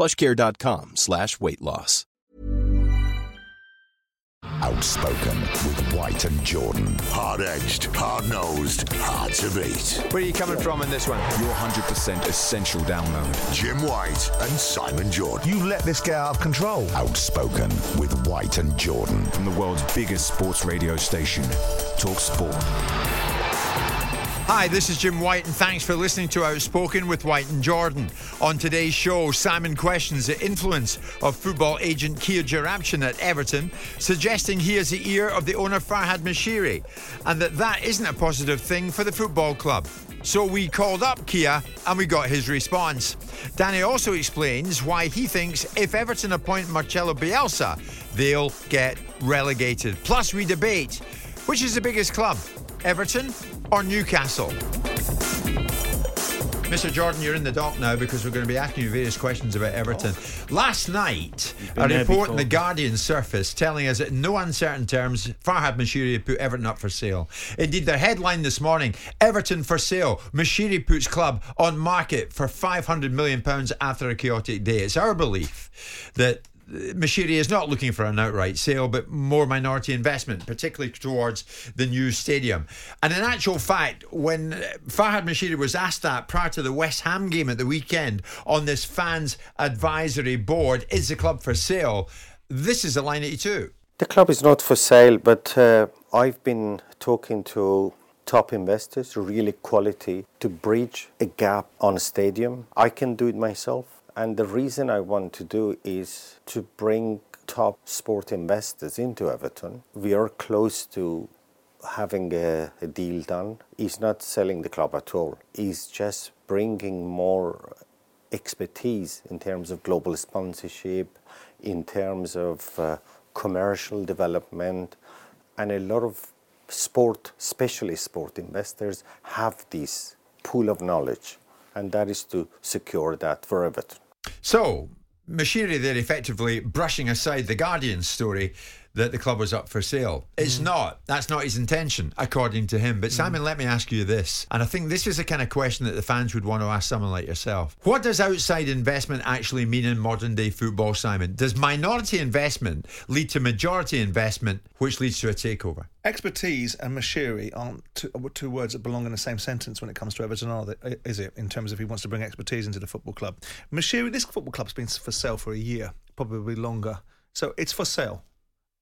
plushcare.com slash weight loss. Outspoken with White and Jordan. Hard edged, hard nosed, hard to beat. Where are you coming from in this one? Your 100% essential download. Jim White and Simon Jordan. You let this get out of control. Outspoken with White and Jordan. From the world's biggest sports radio station, Talk Sport. Hi, this is Jim White, and thanks for listening to Outspoken with White and Jordan. On today's show, Simon questions the influence of football agent Kia Joorabchian at Everton, suggesting he is the ear of the owner Farhad Moshiri, and that that isn't a positive thing for the football club. So we called up Kia and we got his response. Danny also explains why he thinks if Everton appoint Marcelo Bielsa, they'll get relegated. Plus, we debate which is the biggest club, Everton or Newcastle? Mr. Jordan, you're in the dock now because we're going to be asking you various questions about Everton. Last night, a report in the. Guardian surfaced telling us that in no uncertain terms, Farhad Moshiri had put Everton up for sale. Indeed, their headline this morning Everton for sale. Moshiri puts club on market for £500 million after a chaotic day. It's our belief that Moshiri is not looking for an outright sale, but more minority investment, particularly towards the new stadium. And in actual fact, when Farhad Moshiri was asked that prior to the West Ham game at the weekend on this fans advisory board, is the club for sale? This is the line that he took. The club is not for sale, but uh, I've been talking to top investors, really quality, to bridge a gap on a stadium. I can do it myself. And the reason I want to do is to bring top sport investors into Everton. We are close to having a, a deal done. He's not selling the club at all. He's just bringing more expertise in terms of global sponsorship, in terms of uh, commercial development, and a lot of sport, especially sport investors, have this pool of knowledge, and that is to secure that for Everton. So, Moshiri there effectively brushing aside the Guardian story that the club was up for sale. It's mm. not. That's not his intention, according to him. But Simon, mm. let me ask you this. And I think this is the kind of question that the fans would want to ask someone like yourself. What does outside investment actually mean in modern day football, Simon? Does minority investment lead to majority investment, which leads to a takeover? Expertise and Moshiri aren't two, uh, two words that belong in the same sentence when it comes to Everton, are they? Uh, is it? In terms of he wants to bring expertise into the football club. Moshiri, this football club's been for sale for a year, probably longer. So it's for sale,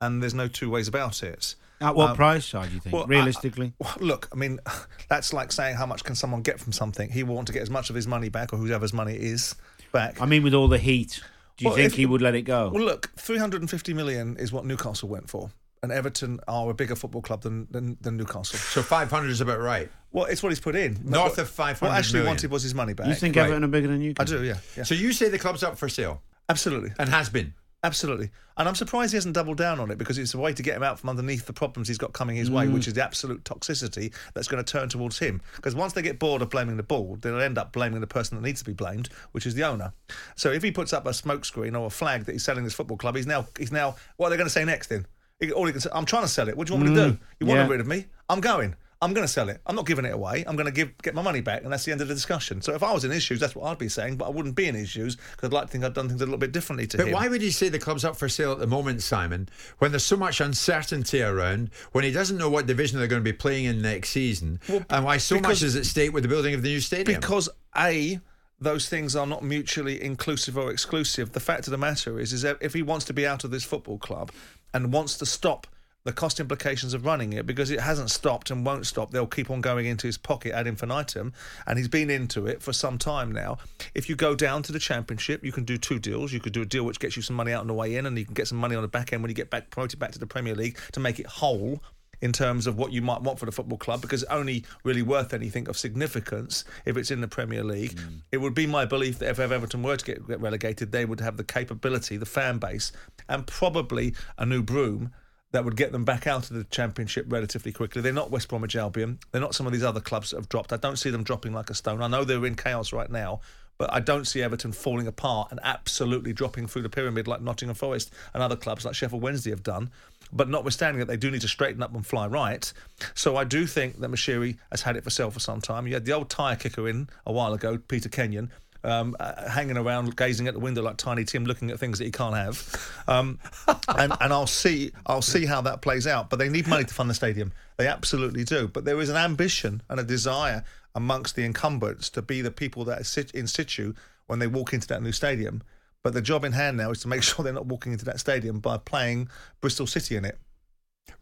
and there's no two ways about it. At what Um, price, do you think? well, I- realistically? Well, look, I mean, that's like saying how much can someone get from something. He will want to get as much of his money back, or whoever's money is back. I mean, with all the heat, do you Well, think if- he would let it go? Well, look, 350 million is what Newcastle went for. And Everton are a bigger football club than, than, than Newcastle. So 500 is about right. Well, it's what he's put in. North what, of 500 What Ashley million. wanted was his money back. you think right. Everton are bigger than Newcastle? I do, yeah. yeah. So you say the club's up for sale Absolutely. and has been. Absolutely. And I'm surprised he hasn't doubled down on it because it's a way to get him out from underneath the problems he's got coming his way, Mm. which is the absolute toxicity that's going to turn towards him. Because once they get bored of blaming the ball, they'll end up blaming the person that needs to be blamed, which is the owner. So if he puts up a smokescreen or a flag that he's selling this football club, he's now he's now what are they going to say next then? All he can say, I'm trying to sell it. What do you want me to do? You want Mm. yeah. rid of me? I'm going. I'm going to sell it. I'm not giving it away. I'm going to give get my money back, and that's the end of the discussion. So if I was in his shoes, that's what I'd be saying. But I wouldn't be in his shoes because I'd like to think I'd done things a little bit differently to But him. why would he say the club's up for sale at the moment, Simon, when there's so much uncertainty around, when he doesn't know what division they're going to be playing in next season, and why so much is at stake with the building of the new stadium? Because A, those things are not mutually inclusive or exclusive. The fact of the matter is, is that if he wants to be out of this football club and wants to stop the cost implications of running it because it hasn't stopped and won't stop. They'll keep on going into his pocket ad infinitum, and he's been into it for some time now. If you go down to the championship, you can do two deals. You could do a deal which gets you some money out on the way in, and you can get some money on the back end when you get back promoted back to the Premier League to make it whole in terms of what you might want for the football club because it's only really worth anything of significance if it's in the Premier League. Mm. It would be my belief that if Everton were to get, get relegated, they would have the capability, the fan base, and probably a new broom that would get them back out of the championship relatively quickly. They're not West Bromwich Albion. They're not some of these other clubs that have dropped. I don't see them dropping like a stone. I know they're in chaos right now, but I don't see Everton falling apart and absolutely dropping through the pyramid like Nottingham Forest and other clubs like Sheffield Wednesday have done. But notwithstanding that, they do need to straighten up and fly right. So I do think that Moshiri has had it for sale for some time. You had the old tyre kicker in a while ago, Peter Kenyon, um, uh, hanging around, gazing at the window like Tiny Tim, looking at things that he can't have. Um, and and I'll see I'll see how that plays out. But they need money to fund the stadium. They absolutely do. But there is an ambition and a desire amongst the incumbents to be the people that are sit in situ when they walk into that new stadium. But the job in hand now is to make sure they're not walking into that stadium by playing Bristol City in it.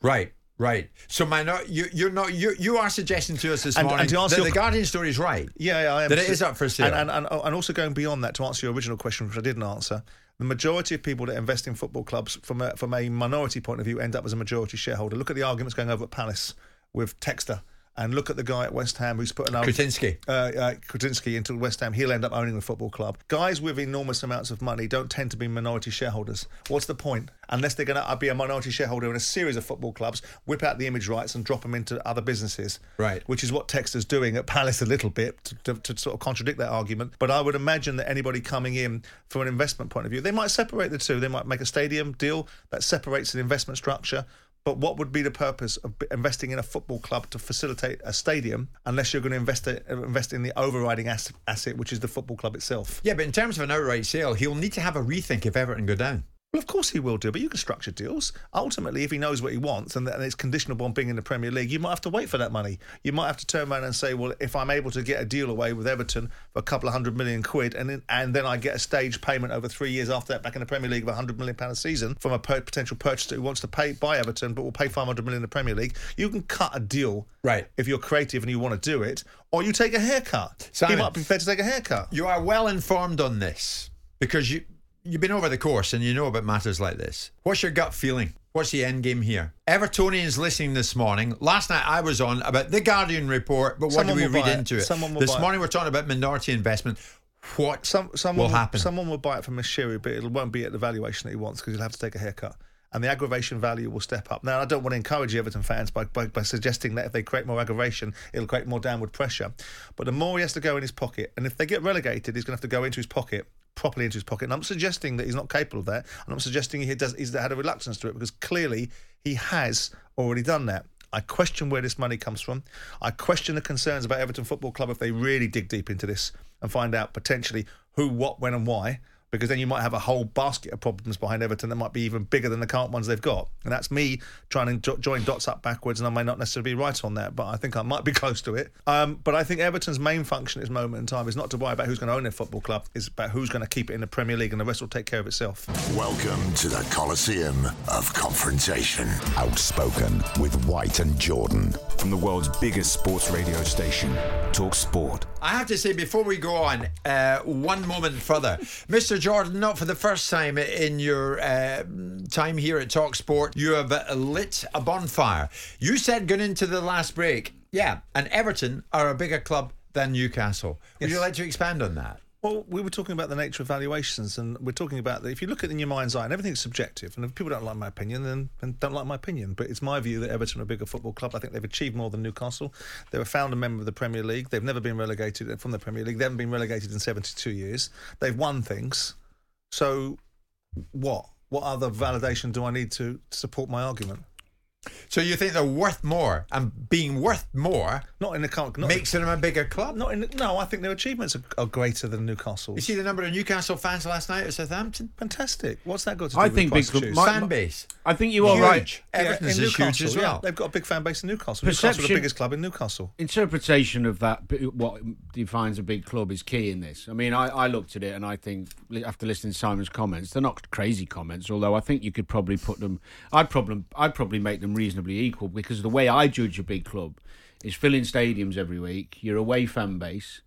Right. Right. So, my no, you you're not you you are suggesting to us this And- morning and to answer that your the Guardian story is right. Yeah, yeah, I am. That it is up for sale. And, and, and, and also going beyond that, to answer your original question, which I didn't answer, the majority of people that invest in football clubs from a, from a minority point of view end up as a majority shareholder. Look at the arguments going over at Palace with Textor. And look at the guy at West Ham who's put an Kretinsky. uh, uh, Kretinsky into West Ham. He'll end up owning the football club. Guys with enormous amounts of money don't tend to be minority shareholders. What's the point? Unless they're going to be a minority shareholder in a series of football clubs, whip out the image rights and drop them into other businesses. Right. Which is what Textor's doing at Palace a little bit to, to, to sort of contradict that argument. But I would imagine that anybody coming in from an investment point of view, they might separate the two. They might make a stadium deal that separates an investment structure. But what would be the purpose of investing in a football club to facilitate a stadium unless you're going to invest it, invest in the overriding ass- asset, which is the football club itself? Yeah, but in terms of an outright sale, he'll need to have a rethink if Everton go down. Well, of course he will do, but you can structure deals. Ultimately, if he knows what he wants and, and it's conditional on being in the Premier League, you might have to wait for that money. You might have to turn around and say, well, if I'm able to get a deal away with Everton for a couple of hundred million quid, and then, and then I get a stage payment over three years after that back in the Premier League of 100 million pound a season from a per- potential purchaser who wants to pay buy Everton but will pay 500 million in the Premier League, you can cut a deal. Right. If you're creative and you want to do it, or you take a haircut. Simon. he might be prepared to take a haircut. You are well informed on this because you you've been over the course and you know about matters like this. What's your gut feeling? What's the end game here? Evertonians listening this morning. Last night I was on about the Guardian report, but what Someone do we read it. into it? Someone will this buy it. morning we're talking about minority investment. What Some, someone will happen? Someone will buy it from Moshiri, but it won't be at the valuation that he wants because he'll have to take a haircut. And the aggravation value will step up. Now, I don't want to encourage Everton fans by, by, by suggesting that if they create more aggravation, it'll create more downward pressure. But the more he has to go in his pocket, and if they get relegated, he's going to have to go into his pocket, properly into his pocket. And I'm suggesting that he's not capable of that. And I'm suggesting he does, he's had a reluctance to it because clearly he has already done that. I question where this money comes from. I question the concerns about Everton Football Club if they really dig deep into this and find out potentially who, what, when, and why. Because then you might have a whole basket of problems behind Everton that might be even bigger than the current ones they've got. And that's me trying to join dots up backwards, and I may not necessarily be right on that, but I think I might be close to it. Um, but I think Everton's main function at this moment in time is not to worry about who's going to own their football club, it's about who's going to keep it in the Premier League, and the rest will take care of itself. Welcome to the Coliseum of Confrontation. Outspoken with White and Jordan. From the world's biggest sports radio station, Talk Sport. I have to say, before we go on, uh, one moment further. Mr. Jordan, not for the first time in your uh, time here at Talk Sport, you have lit a bonfire. You said going into the last break, yeah, and Everton are a bigger club than Newcastle. Would you like to expand on that? Well, we were talking about the nature of valuations, and we're talking about that if you look at it in your mind's eye, and everything's subjective, and if people don't like my opinion, then, then don't like my opinion. But it's my view that Everton are a bigger football club. I think they've achieved more than Newcastle. They were found a member of the Premier League. They've never been relegated from the Premier League. They haven't been relegated in 72 years. They've won things. So, what? What other validation do I need to support my argument? So So you think they're worth more, and being worth more Not in the current. Not, makes them a bigger club? not in. No, I think their achievements are, are greater than Newcastle. You see the number of Newcastle fans last night at Southampton? Fantastic. What's that got to do I with think big price my- Fan base. I think you are Huge. right. Everton's in is huge Newcastle, as yeah. well. They've got a big fan base in Newcastle. Newcastle the Perception- biggest club in Newcastle. interpretation of that what defines a big club is key in this. I mean, I, I looked at it and I think after listening to Simon's comments, they're not crazy comments. Although I think you could probably put them. I'd probably I'd probably make them reasonably equal because the way I judge a big club is filling stadiums every week, your away fan base,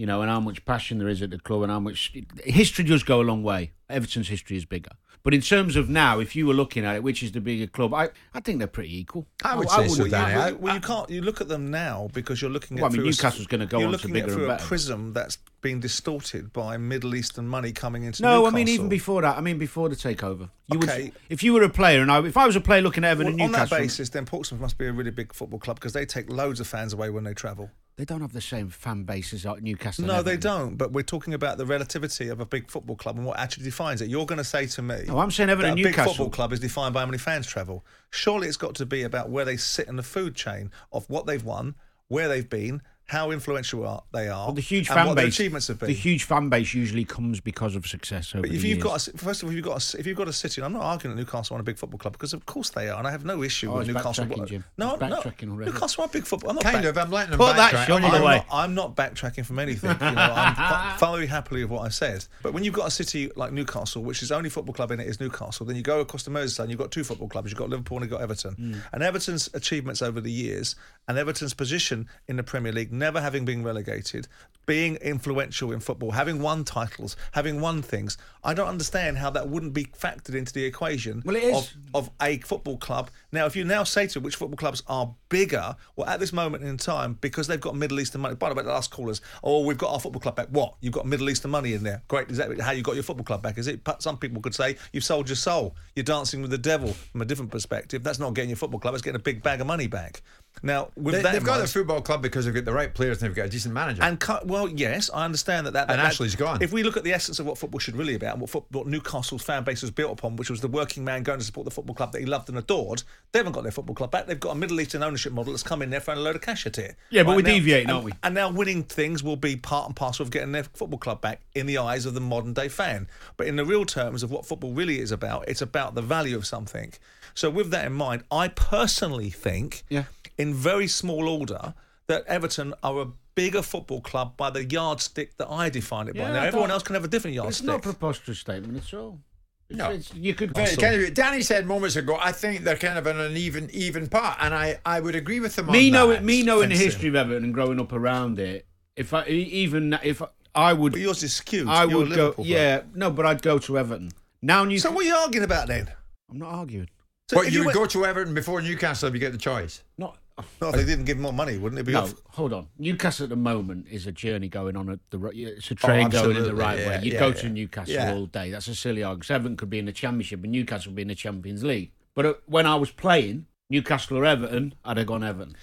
you know, and how much passion there is at the club and how much history does go a long way. Everton's history is bigger. But in terms of now, if you were looking at it, which is the bigger club, I, I think they're pretty equal. I would say so, Danny. Well, I- you, well, you can't. You look at them now because you're looking at. Well, I mean, through Newcastle's gonna go You're on to looking bigger at and through a prism that's been distorted by Middle Eastern money coming into. No, I mean even before that. I mean before the takeover. You Okay. would, if you were a player, and I, if I was a player looking at Everton Well, and on that basis, then Portsmouth must be a really big football club because they take loads of fans away when they travel. They don't have the same fan base as Newcastle. No, they don't. But we're talking about the relativity of a big football club and what actually defines it. You're going to say to me, No, I'm saying Everton a big Newcastle. football club is defined by how many fans travel. Surely it's got to be about where they sit in the food chain of what they've won, where they've been, how influential are, they are, Well, the huge and fan what their base. achievements have been. The huge fan base usually comes because of success over But the if you've years. got a, first of all, if you've got a, if you've got a city, and I'm not arguing that Newcastle are a big football club because of course they are, and I have no issue Oh, with Newcastle. Jim. No, It's no, already. Newcastle are a big football. I'm not Kind back- of. I'm letting them Put that backtrack. shot I'm- either way. not, I'm not backtracking from anything. You know, I'm quite thoroughly happily of what I've said. But when you've got a city like Newcastle, which is the only football club in it is Newcastle, then you go across the Merseyside and you've got two football clubs. You've got Liverpool and you've got Everton. Hmm. And Everton's achievements over the years and Everton's position in the Premier League, never having been relegated, being influential in football, having won titles, having won things, I don't understand how that wouldn't be factored into the equation Well, it is. of of a football club. Now, if you now say to which football clubs are bigger, well, at this moment in time, because they've got Middle Eastern money. By the way, the last callers, oh, we've got our football club back. What? You've got Middle Eastern money in there. Great. Is that how you got your football club back? Is it? Some people could say you've sold your soul. You're dancing with the devil from a different perspective. That's not getting your football club. It's getting a big bag of money back. Now, with They, that, have got mind- their football club because they've got the right players and they've got a decent manager. and cut, well, yes, I understand that. that And that- Ashley's gone. If we look at the essence of what football should really be about, and what, foot, what Newcastle's fan base was built upon, which was the working man going to support the football club that he loved and adored, they haven't got their football club back. They've got a Middle Eastern ownership model that's come in there throwing a load of cash at it. Yeah, but we're now- deviating, and- aren't we? And now winning things will be part and parcel of getting their football club back in the eyes of the modern day fan. But in the real terms of what football really is about, it's about the value of something. So with that in mind, I personally think, Yeah. In very small order, that Everton are a bigger football club by the yardstick that I define it by. Yeah, Now I everyone else can have a different yardstick. It's not a preposterous statement at all. It's, No. it's, you could. Kind of- Danny said moments ago, I think they're kind of an even even part, and I, I would agree with them. me on know that. me knowing the history of Everton and growing up around it. If I even if I would, But yours is skewed. I You're would go. Liverpool bloke. Yeah, no, but I'd go to Everton. Now, New. So what are you arguing about then? I'm not arguing. So But if you would went- go to Everton before Newcastle if you get the choice. Not. No, if they didn't give more money, wouldn't it be No, off? hold on. Newcastle at the moment is a journey going on at the right. It's a train going in the right yeah, way. You'd yeah, go yeah. to Newcastle all day. That's a silly argument. Everton could be in the Championship and Newcastle would be in the Champions League. But uh, when I was playing Newcastle or Everton, I'd have gone Everton.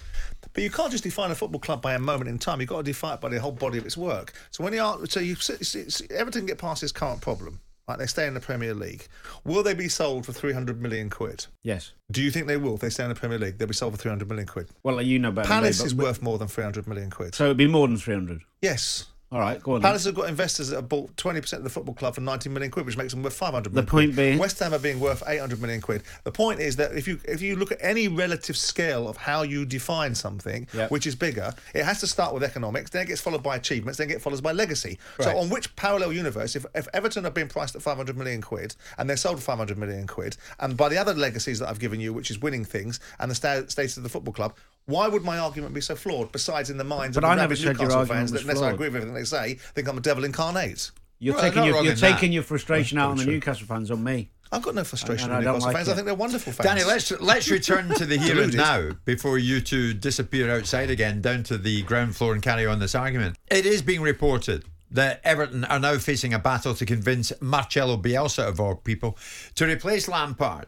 But you can't just define a football club by a moment in time. You've got to define it by the whole body of its work. So when you are, so you see- Everton get past this current problem. Right, they stay in the Premier League. Will they be sold for three hundred million quid? Yes. Do you think they will if they stay in the Premier League? They'll be sold for three hundred million quid. Well, you know better. me, Palace is worth more than three hundred million quid. So it'd be more than 300. Yes. All right, go on. then. Palace have got investors that have bought 20% of the football club for 90 million quid, which makes them worth 500 million. The point quid. being- West Ham are being worth 800 million quid. The point is that if you if you look at any relative scale of how you define something, Yep. which is bigger, it has to start with economics, then it gets followed by achievements, then it gets followed by legacy. Right. So on which parallel universe, if, if Everton have been priced at 500 million quid and they're sold for 500 million quid, and by the other legacies that I've given you, which is winning things and the sta- status of the football club, why would my argument be so flawed? Besides, in the minds But of I the never rabid said your Newcastle argument fans, that unless I agree with everything they say, think I'm a devil incarnate. You're Well, taking your you're in that. your frustration out on the true. Newcastle fans on me. I've got no frustration And I with Newcastle like fans. it. I think they're wonderful fans. Danny, let's let's return to the here and now before you two disappear outside again down to the ground floor and carry on this argument. It is being reported that Everton are now facing a battle to convince Marcelo Bielsa of all people to replace Lampard.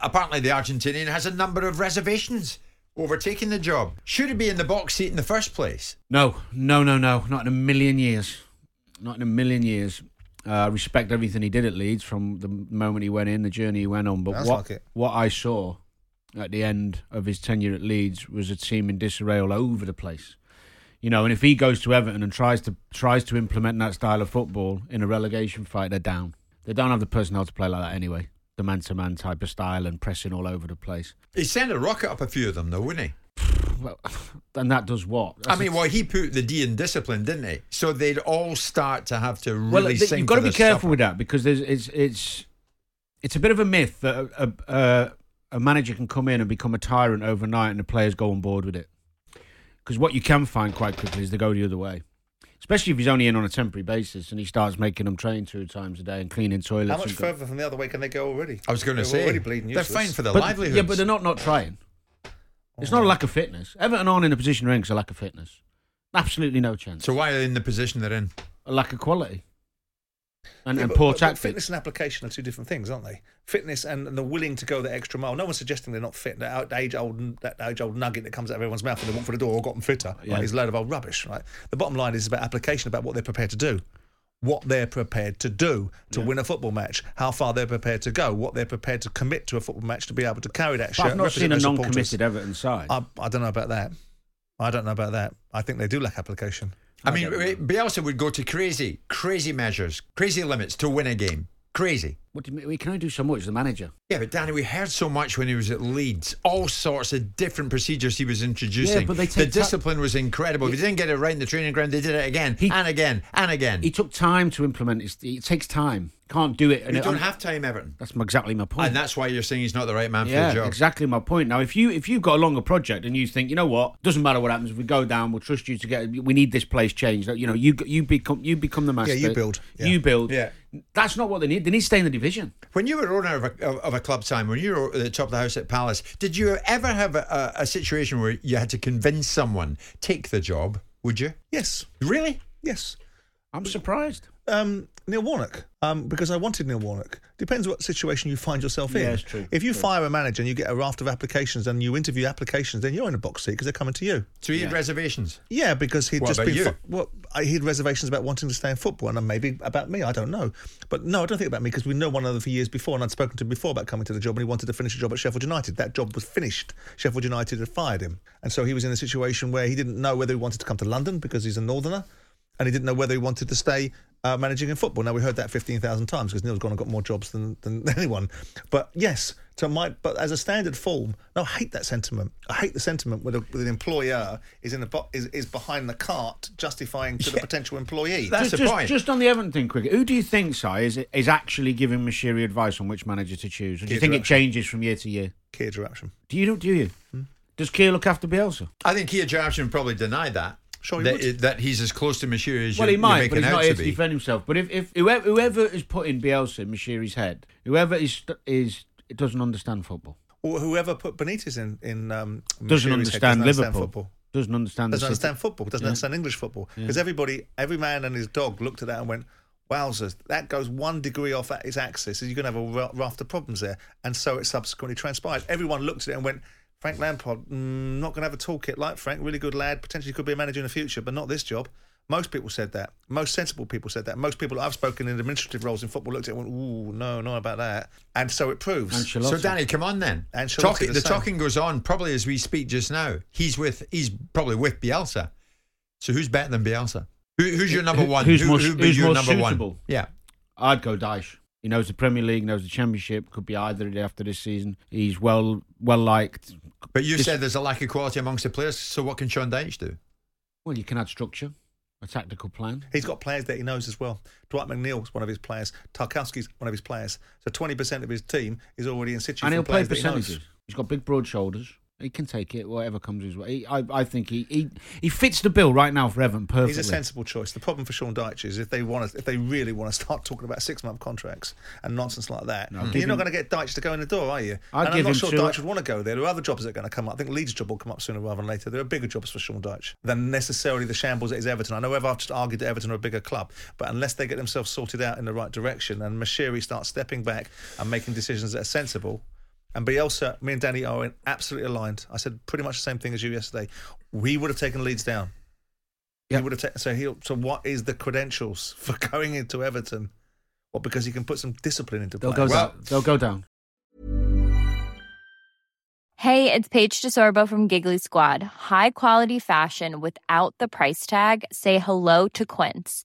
Apparently, the Argentinian has a number of reservations over taking the job. Should he be in the box seat in the first place? No, no, no, no, not in a million years. Not in a million years. Uh, I respect everything he did at Leeds from the moment he went in, the journey he went on. But what like what I saw at the end of his tenure at Leeds was a team in disarray all over the place. You know, and if he goes to Everton and tries to tries to implement that style of football in a relegation fight, they're down. They don't have the personnel to play like that anyway. The man to man type of style and pressing all over the place. He sent a rocket up a few of them, though, wouldn't he? Well, and that does what? I mean, well, he put the D in discipline, didn't he? So they'd all start to have to well, really th- sing you've got to be careful supper. with that because there's it's it's it's a bit of a myth that a, a, a manager can come in and become a tyrant overnight and the players go on board with it. Because what you can find quite quickly is they go the other way. Especially if he's only in on a temporary basis and he starts making them train two times a day and cleaning toilets. How much and go- further from the other way can they go already? I was going to say already bleeding they're useless. fine for their But- livelihoods. Yeah, but they're not not trying. It's not a lack of fitness. Everton aren't in a position they're in 'cause of lack of fitness. Absolutely no chance. So why are they in the position they're in? a lack of quality. And, Yeah, and but- poor but- but tactics. Fitness and application are two different things, aren't they? Fitness and, and the willing to go the extra mile. No one's suggesting they're not fit. That age old that age old nugget that comes out of everyone's mouth when they walk for the door or got them fitter Yeah. right, is a load of old rubbish. Right. The bottom line is about application, about what they're prepared to do. What they're prepared to do to win a football match, how far they're prepared to go, what they're prepared to commit to a football match to be able to carry that shirt. I've not seen a non-committed. Everton side. I, I don't know about that. I don't know about that. I think they do lack application. I mean, Bielsa would go to crazy, crazy measures, crazy limits to win a game. Crazy. What do you mean? We can only do so much as the manager. Yeah, but Danny, we heard so much when he was at Leeds. All sorts of different procedures he was introducing. Yeah, but they the discipline was incredible. If he didn't get it right in the training ground, they did it again He- and again and again. He took time to implement it. It takes time. Can't do it. you don't have time, Everton. That's exactly my point. And that's why you're saying he's not the right man for the job. exactly my point. Now, if you if you've got a longer project and you think, you know what, doesn't matter what happens, if we go down, we'll trust you to get. We need this place changed. You know, you you become you become the master. Yeah, you build. Yeah. You build. Yeah. That's not what they need. They need to stay in the division. When you were owner of a, of, of a club, Simon, when you were at the top of the house at Palace, did you ever have a, a, a situation where you had to convince someone take the job? Would you? Yes. Really? Yes. I'm surprised. Um, Neil Warnock um, because I wanted Neil Warnock. Depends what situation you find yourself in. Yeah, it's true. If you True. fire a manager and you get a raft of applications and you interview applications, then you're in a box seat because they're coming to you. So he had reservations. Yeah, because he'd What just about been. you? fu- well, I- he had reservations about wanting to stay in football, and maybe about me. I don't know, but no, I don't think about me because we know one another for years before, and I'd spoken to him before about coming to the job, and he wanted to finish a job at Sheffield United. That job was finished. Sheffield United had fired him, and so he was in a situation where he didn't know whether he wanted to come to London because he's a northerner, and he didn't know whether he wanted to stay uh, managing in football. Now we heard that fifteen thousand times because Neil's gone and got more jobs than, than anyone. But yes, to my but as a standard form, no, I hate that sentiment. I hate the sentiment where, the, where the employer is in the is, is behind the cart justifying to the potential employee. That's just, the just, point. just on the Everton thing, quick. Who do you think, Si, is is actually giving Moshiri advice on which manager to choose? Or do you Kia think it changes from year to year? Key interruption. Do you? Do you? Hmm. Does Kia look after Bielsa? I think Kia Joorabchian probably denied that. Sure he that, that he's as close to Moshiri as Well, you're, he might, you're but he's not here to to defend himself. But if, if whoever, whoever is putting Bielsa in Moshiri's head, whoever is is it doesn't understand football, Or whoever put Benitez in in um, doesn't Moshiri's head understand doesn't Liverpool, football. doesn't understand. Doesn't understand city. football. Doesn't Yeah. understand English football. Because everybody, every man and his dog looked at that and went, "Wowzers, that goes one degree off at its axis. You're going to have a raft of problems there." And so it subsequently transpired. Everyone looked at it and went. Frank Lampard, mm, not going to have a toolkit like Frank. Really good lad. Potentially could be a manager in the future, but not this job. Most people said that. Most sensible people said that. Most people I've spoken in administrative roles in football looked at it and went, "Ooh, no, not about that." And so it proves. Ancelotti. So Danny, come on then. Ancelotti Talking, the the talking goes on probably as we speak just now. He's with he's probably with Bielsa. So who's better than Bielsa? Who, who's your number one? who's Who- more- who'd be who's your more number suitable? one? Yeah. I'd go Dyche. He knows the Premier League, knows the Championship. Could be either after this season. He's well well liked. But you Just- said there's a lack of quality amongst the players. So what can Sean Dyche do? Well, you can add structure, a tactical plan. He's got players that he knows as well. Dwight McNeil's one of his players. Tarkowski's one of his players. So 20% of his team is already in situ and he'll play players that he knows. He's got big, broad shoulders. He can take it, whatever comes his way. He, I, I think he, he he fits the bill right now for Everton perfectly. He's a sensible choice. The problem for Sean Dyche is if they want to, if they really want to start talking about six month contracts and nonsense like that, No, you're not going to get Dyche to go in the door, are you? I'd and I'm not sure Dyche would want to go there. There are other jobs that are going to come up. I think Leeds' job will come up sooner rather than later. There are bigger jobs for Sean Dyche than necessarily the shambles that is Everton. I know I've just argued that Everton are a bigger club, but unless they get themselves sorted out in the right direction and Moshiri starts stepping back and making decisions that are sensible. And Bielsa, me and Danny are absolutely aligned. I said pretty much the same thing as you yesterday. We would have taken Leeds down. He Yep. would have taken. So he. So what is the credentials for going into Everton? Well, because he can put some discipline into They'll play. go Well- down. They'll go down. Hey, it's Paige DeSorbo from Giggly Squad. High quality fashion without the price tag. Say hello to Quince.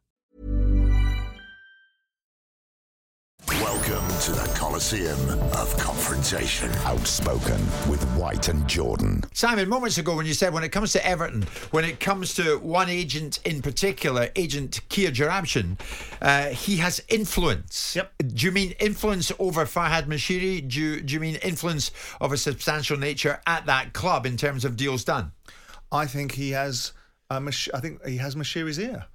Welcome to the Coliseum of Confrontation. Outspoken with White and Jordan. Simon, moments ago when you said when it comes to Everton, when it comes to one agent in particular, agent Kia Joorabchian, uh, he has influence. Yep. Do you mean influence over Farhad Moshiri? Do you, do you mean influence of a substantial nature at that club in terms of deals done? I think he has. Uh, Mash- I think he has Moshiri's ear.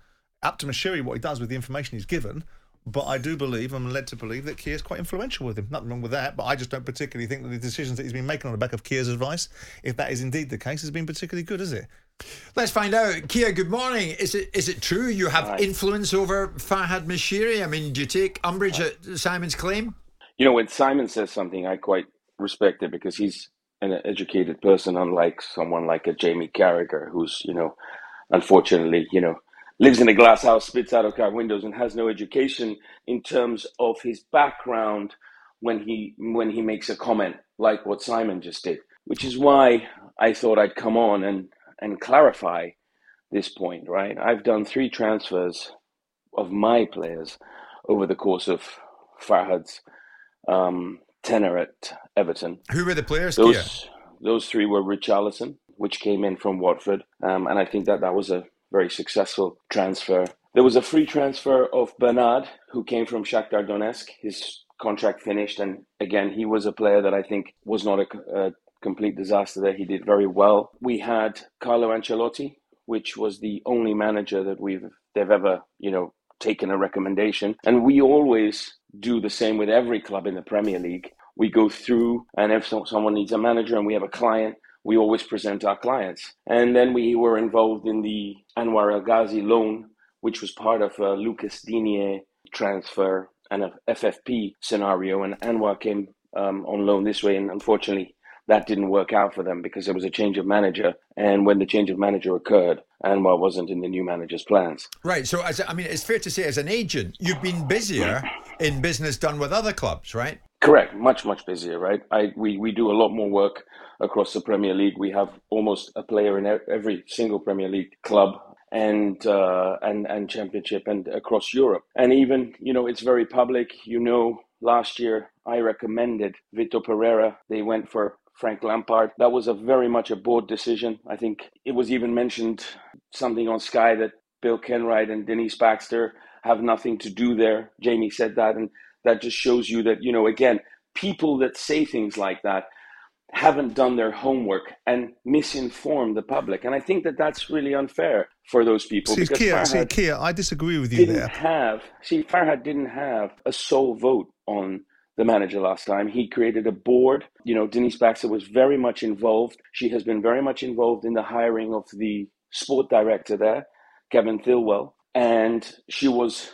Up to Moshiri, what he does with the information he's given. But I do believe, I'm led to believe, that Kia's quite influential with him. Nothing wrong with that, but I just don't particularly think that the decisions that he's been making on the back of Kia's advice, if that is indeed the case, has been particularly good, is it? Let's find out. Kia, good morning. Is it is it true you have Hi. influence over Farhad Moshiri? I mean, do you take umbrage at Simon's claim? You know, when Simon says something, I quite respect it because he's an educated person, unlike someone like a Jamie Carragher, who's, you know, unfortunately, you know, lives in a glass house, spits out of car windows, and has no education in terms of his background when he when he makes a comment like what Simon just did. Which is why I thought I'd come on and and clarify this point. Right, I've done three transfers of my players over the course of Farhad's um, tenure at Everton. Who were the players, Kia? Those those three were Richarlison, which came in from Watford, um, and I think that that was a very successful transfer. There was a free transfer of Bernard, who came from Shakhtar Donetsk. His contract finished, and again, he was a player that I think was not a, a complete disaster. There, he did very well. We had Carlo Ancelotti, which was the only manager that we've they've ever you know taken a recommendation, and we always do the same with every club in the Premier League. We go through, and if someone needs a manager and we have a client, we always present our clients. And then we were involved in the Anwar El Ghazi loan, which was part of a Lucas Digne transfer and a FFP scenario. And Anwar came um, on loan this way, and unfortunately, that didn't work out for them because there was a change of manager. And when the change of manager occurred, Anwar wasn't in the new manager's plans. Right. So, as I mean, it's fair to say, as an agent, you've been busier in business done with other clubs, right? Correct, much much busier, right? I we, we do a lot more work across the Premier League. We have almost a player in every single Premier League club and uh, and and Championship and across Europe. And even you know it's very public. You know, last year I recommended Vitor Pereira. They went for Frank Lampard. That was a very much a board decision. I think it was even mentioned something on Sky that Bill Kenwright and Denise Baxter have nothing to do there. Jamie said that, and that just shows you that you know again people that say things like that haven't done their homework and misinform the public and i think that that's really unfair for those people See, Kia, see, Kia, I disagree with you didn't there. have see farhad didn't have a sole vote on the manager last time he created a board you know denise baxter was very much involved she has been very much involved in the hiring of the sport director there kevin thelwell and she was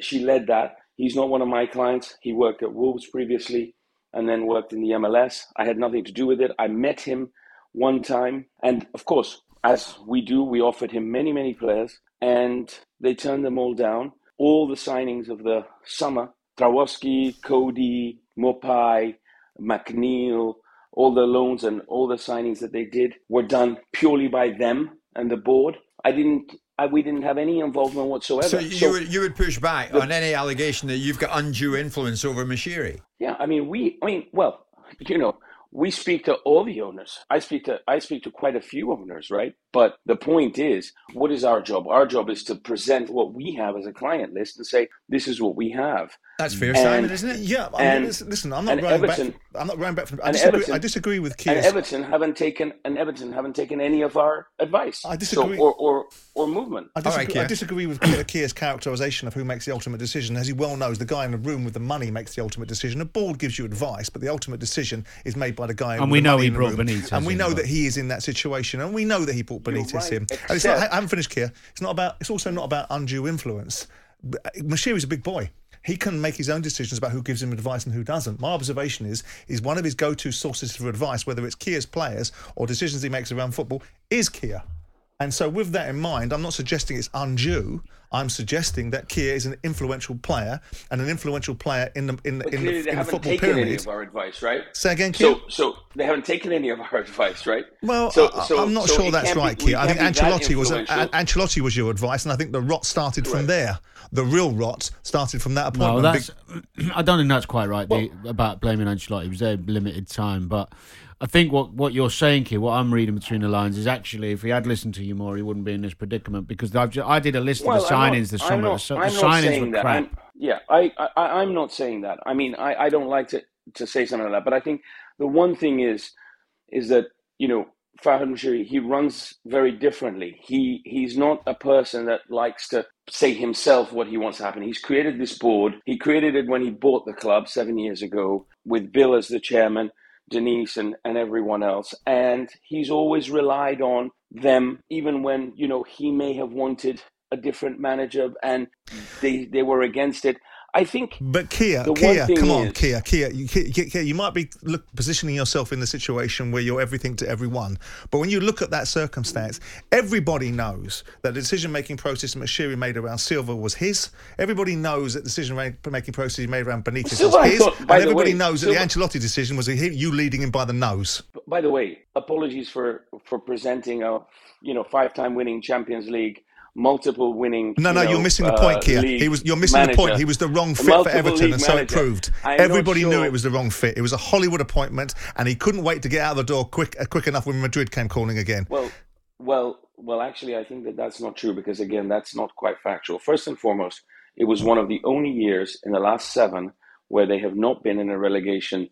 she led that. He's not one of my clients. He worked at Wolves previously, and then worked in the MLS. I had nothing to do with it. I met him one time, and of course, as we do, we offered him many many players, and they turned them all down. All the signings of the summer: Tarkowski, Coady, Maupay, McNeil, all the loans and all the signings that they did were done purely by them and the board. I didn't. I, we didn't have any involvement whatsoever. So you would you would push back the, on any allegation that you've got undue influence over Moshiri? Yeah, I mean we. I mean, well, you know, we speak to all the owners. I speak to I speak to quite a few owners, right? But the point is, what is our job? Our job is to present what we have as a client list and say, this is what we have. That's fair, and, Simon, isn't it? Yeah. I mean, listen, I'm not going Everton, back. I'm not going back. From, I, disagree, Everton, I disagree with Kia. And Everton haven't taken and Everton haven't taken any of our advice. I disagree. So, or, or or movement. I disagree, right, I disagree with Kia's characterisation of who makes the ultimate decision. As he well knows, the guy in the room with the money makes the ultimate decision. A board gives you advice, but the ultimate decision is made by the guy. And we know he brought Benitez. And we know that he is in that situation, and we know that he brought Benitez right, in. Except, and it's not, I haven't finished, Kia. It's not about. It's also not about undue influence. Uh, Moshiri's a big boy he can make his own decisions about who gives him advice and who doesn't. My observation is, is one of his go-to sources for advice, whether it's Kia's players or decisions he makes around football, is Kia. And so, with that in mind, I'm not suggesting it's undue. I'm suggesting that Kia is an influential player and an influential player in the in, but in the, in the football taken pyramid. Any of our advice, right? Say again, Kia. So, so they haven't taken any of our advice, right? Well, so, so I'm not so sure that's right, be, Kia. I think Ancelotti was a, Ancelotti was your advice, and I think the rot started Correct. from there. The real rot started from that appointment. No, that's, I don't think that's quite right well, the, about blaming Ancelotti. It was a limited time, but I think what, what you're saying here, what I'm reading between the lines, is actually if he had listened to you more, he wouldn't be in this predicament because I've just, I did a list well, of the signings this summer. Not, the, the signings were that. crap. I'm, yeah, I, I, I'm not saying that. I mean, I, I don't like to, to say something like that, but I think the one thing is, is that, you know, Farhad Moshiri, he runs very differently. He he's not a person that likes to say himself what he wants to happen. He's created this board. He created it when he bought the club seven years ago with Bill as the chairman. Denise and, and everyone else. And he's always relied on them, even when, you know, he may have wanted a different manager and they, they were against it. I think. But Kia, Kia, come on, Kia, Kia. you, Kia, you might be look, positioning yourself in the situation where you're everything to everyone. But when you look at that circumstance, everybody knows that the decision making process that Moshiri made around Silva was his. Everybody knows that the decision making process he made around Benitez Silva, was his. Thought, and everybody way, knows Silva, that the Ancelotti decision was you leading him by the nose. By the way, apologies for, for presenting a you know five time winning Champions League multiple winning. No, no, you are missing the point, Kia. He was you're missing manager, the point. He was the wrong fit for Everton, and so manager. it proved. I'm Everybody sure. knew it was the wrong fit. It was a Hollywood appointment, and he couldn't wait to get out of the door quick, uh, quick enough when Madrid came calling again. Well, well, well. Actually, I think that that's not true because again, that's not quite factual. First and foremost, it was one of the only years in the last seven where they have not been in a relegation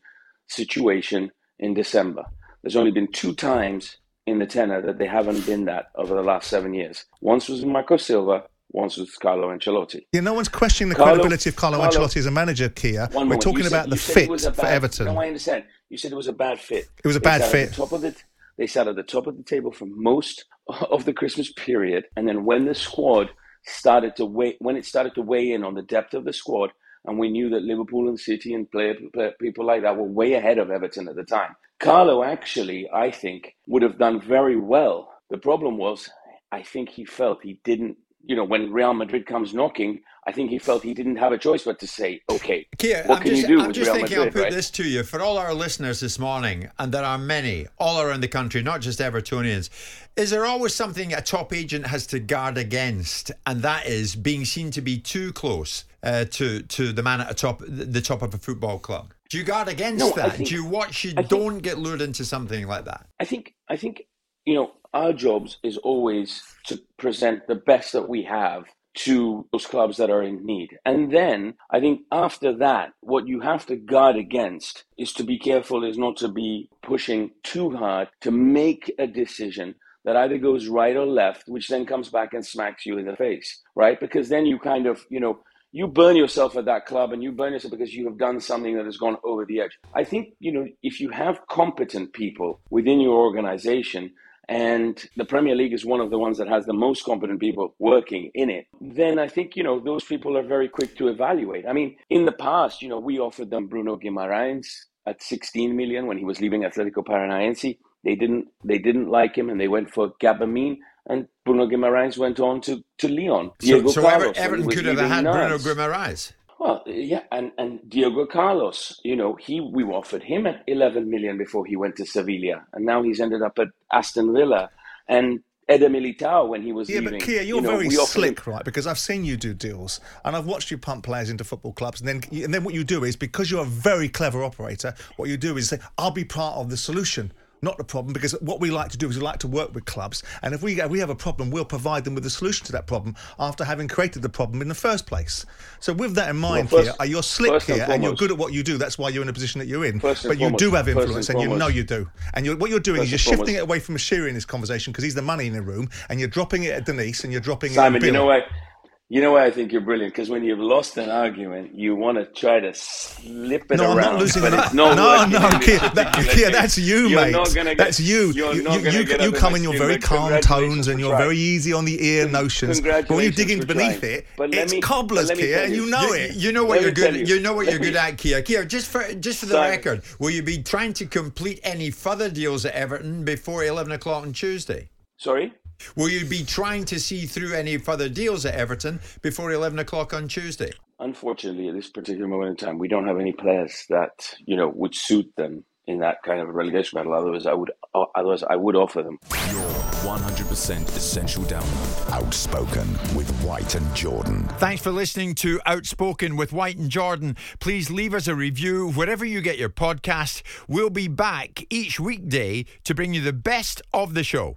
situation in December. There's only been two times in the tenor that they haven't been that over the last seven years. Once was Marco Silva, once was Carlo Ancelotti. Yeah, no one's questioning the Carlo, credibility of Carlo, Carlo, Ancelotti as a manager, Kia. We're moment. talking about the fit bad, for Everton. No, I understand. You said it was a bad fit. It was a bad fit. top of it, they sat at the top of the table for most of the Christmas period, and then when the squad started to weigh, when it started to weigh in on the depth of the squad, and we knew that Liverpool and City and player, people like that were way ahead of Everton at the time. Carlo actually, I think, would have done very well. The problem was, I think he felt he didn't you know, when Real Madrid comes knocking, I think he felt he didn't have a choice but to say, okay, Kia, what I'm can just, you do I'm just Real thinking Madrid, I'll put right? this to you for all our listeners this morning, and there are many all around the country, not just Evertonians. Is there always something a top agent has to guard against, and that is being seen to be too close uh, to to the man at the top, the top of a football club? Do you guard against No, that? think- do you watch you I think- don't get lured into something like that? I think, I think, you know, our jobs is always to present the best that we have to those clubs that are in need. And then I think after that, what you have to guard against is to be careful, is not to be pushing too hard to make a decision that either goes right or left, which then comes back and smacks you in the face, right? Because then you kind of, you know, you burn yourself at that club and you burn yourself because you have done something that has gone over the edge. I think, you know, if you have competent people within your organization and the Premier League is one of the ones that has the most competent people working in it, then I think, you know, those people are very quick to evaluate. I mean, in the past, you know, we offered them Bruno Guimaraes at 16 million when he was leaving Atletico Paranaense. They didn't they didn't like him and they went for Gbamin and Bruno Guimaraes went on to, to Lyon. So, so Carlos, Everton could have had Bruno Guimaraes. Well, yeah, and, and Diego Carlos, you know, he we offered him at 11 million before he went to Sevilla, and now he's ended up at Aston Villa. And Eder Militao when he was yeah, leaving. but Kia, you're you know, very slick, right? Because I've seen you do deals, and I've watched you pump players into football clubs, and then and then what you do is because you're a very clever operator, what you do is say, "I'll be part of the solution." Not the problem, because what we like to do is we like to work with clubs, and if we if we have a problem, we'll provide them with a solution to that problem after having created the problem in the first place. So, with that in mind, Well, first- Kia, you're slick first and here, and you're good at what you do. That's why you're in the position that you're in. But you do have first and influence, and you know you do. And you're, what you're doing First is you're shifting foremost- it away from Shiri in this conversation because he's the money in the room, and you're dropping it at Denise, and you're dropping it. Simon, you know why? You know why I think you're brilliant? Because when you've lost an argument, you want to try to slip it around. No, I'm not losing it's no, no, in Kia, that, Kia, that's you, You're mate. not gonna get- that's you. You're You, not you, you, get you come in your very calm tones and you're very easy on the ear notions. But when you dig Congratulations into for beneath trying. it, But it's me- cobblers, Kia, and you. know you, it. you know what Let you're good. you. You know what Let you're me- good at, Kia. Kia, just for just for the record, will you be trying to complete any further deals at Everton before eleven o'clock on Tuesday? Sorry? Will you be trying to see through any further deals at Everton before eleven o'clock on Tuesday? Unfortunately, at this particular moment in time, we don't have any players that you know would suit them in that kind of a relegation battle. Otherwise, I would. uh, Otherwise, I would offer them. Your 100% essential download. Outspoken with White and Jordan. Thanks for listening to Outspoken with White and Jordan. Please leave us a review wherever you get your podcast. We'll be back each weekday to bring you the best of the show.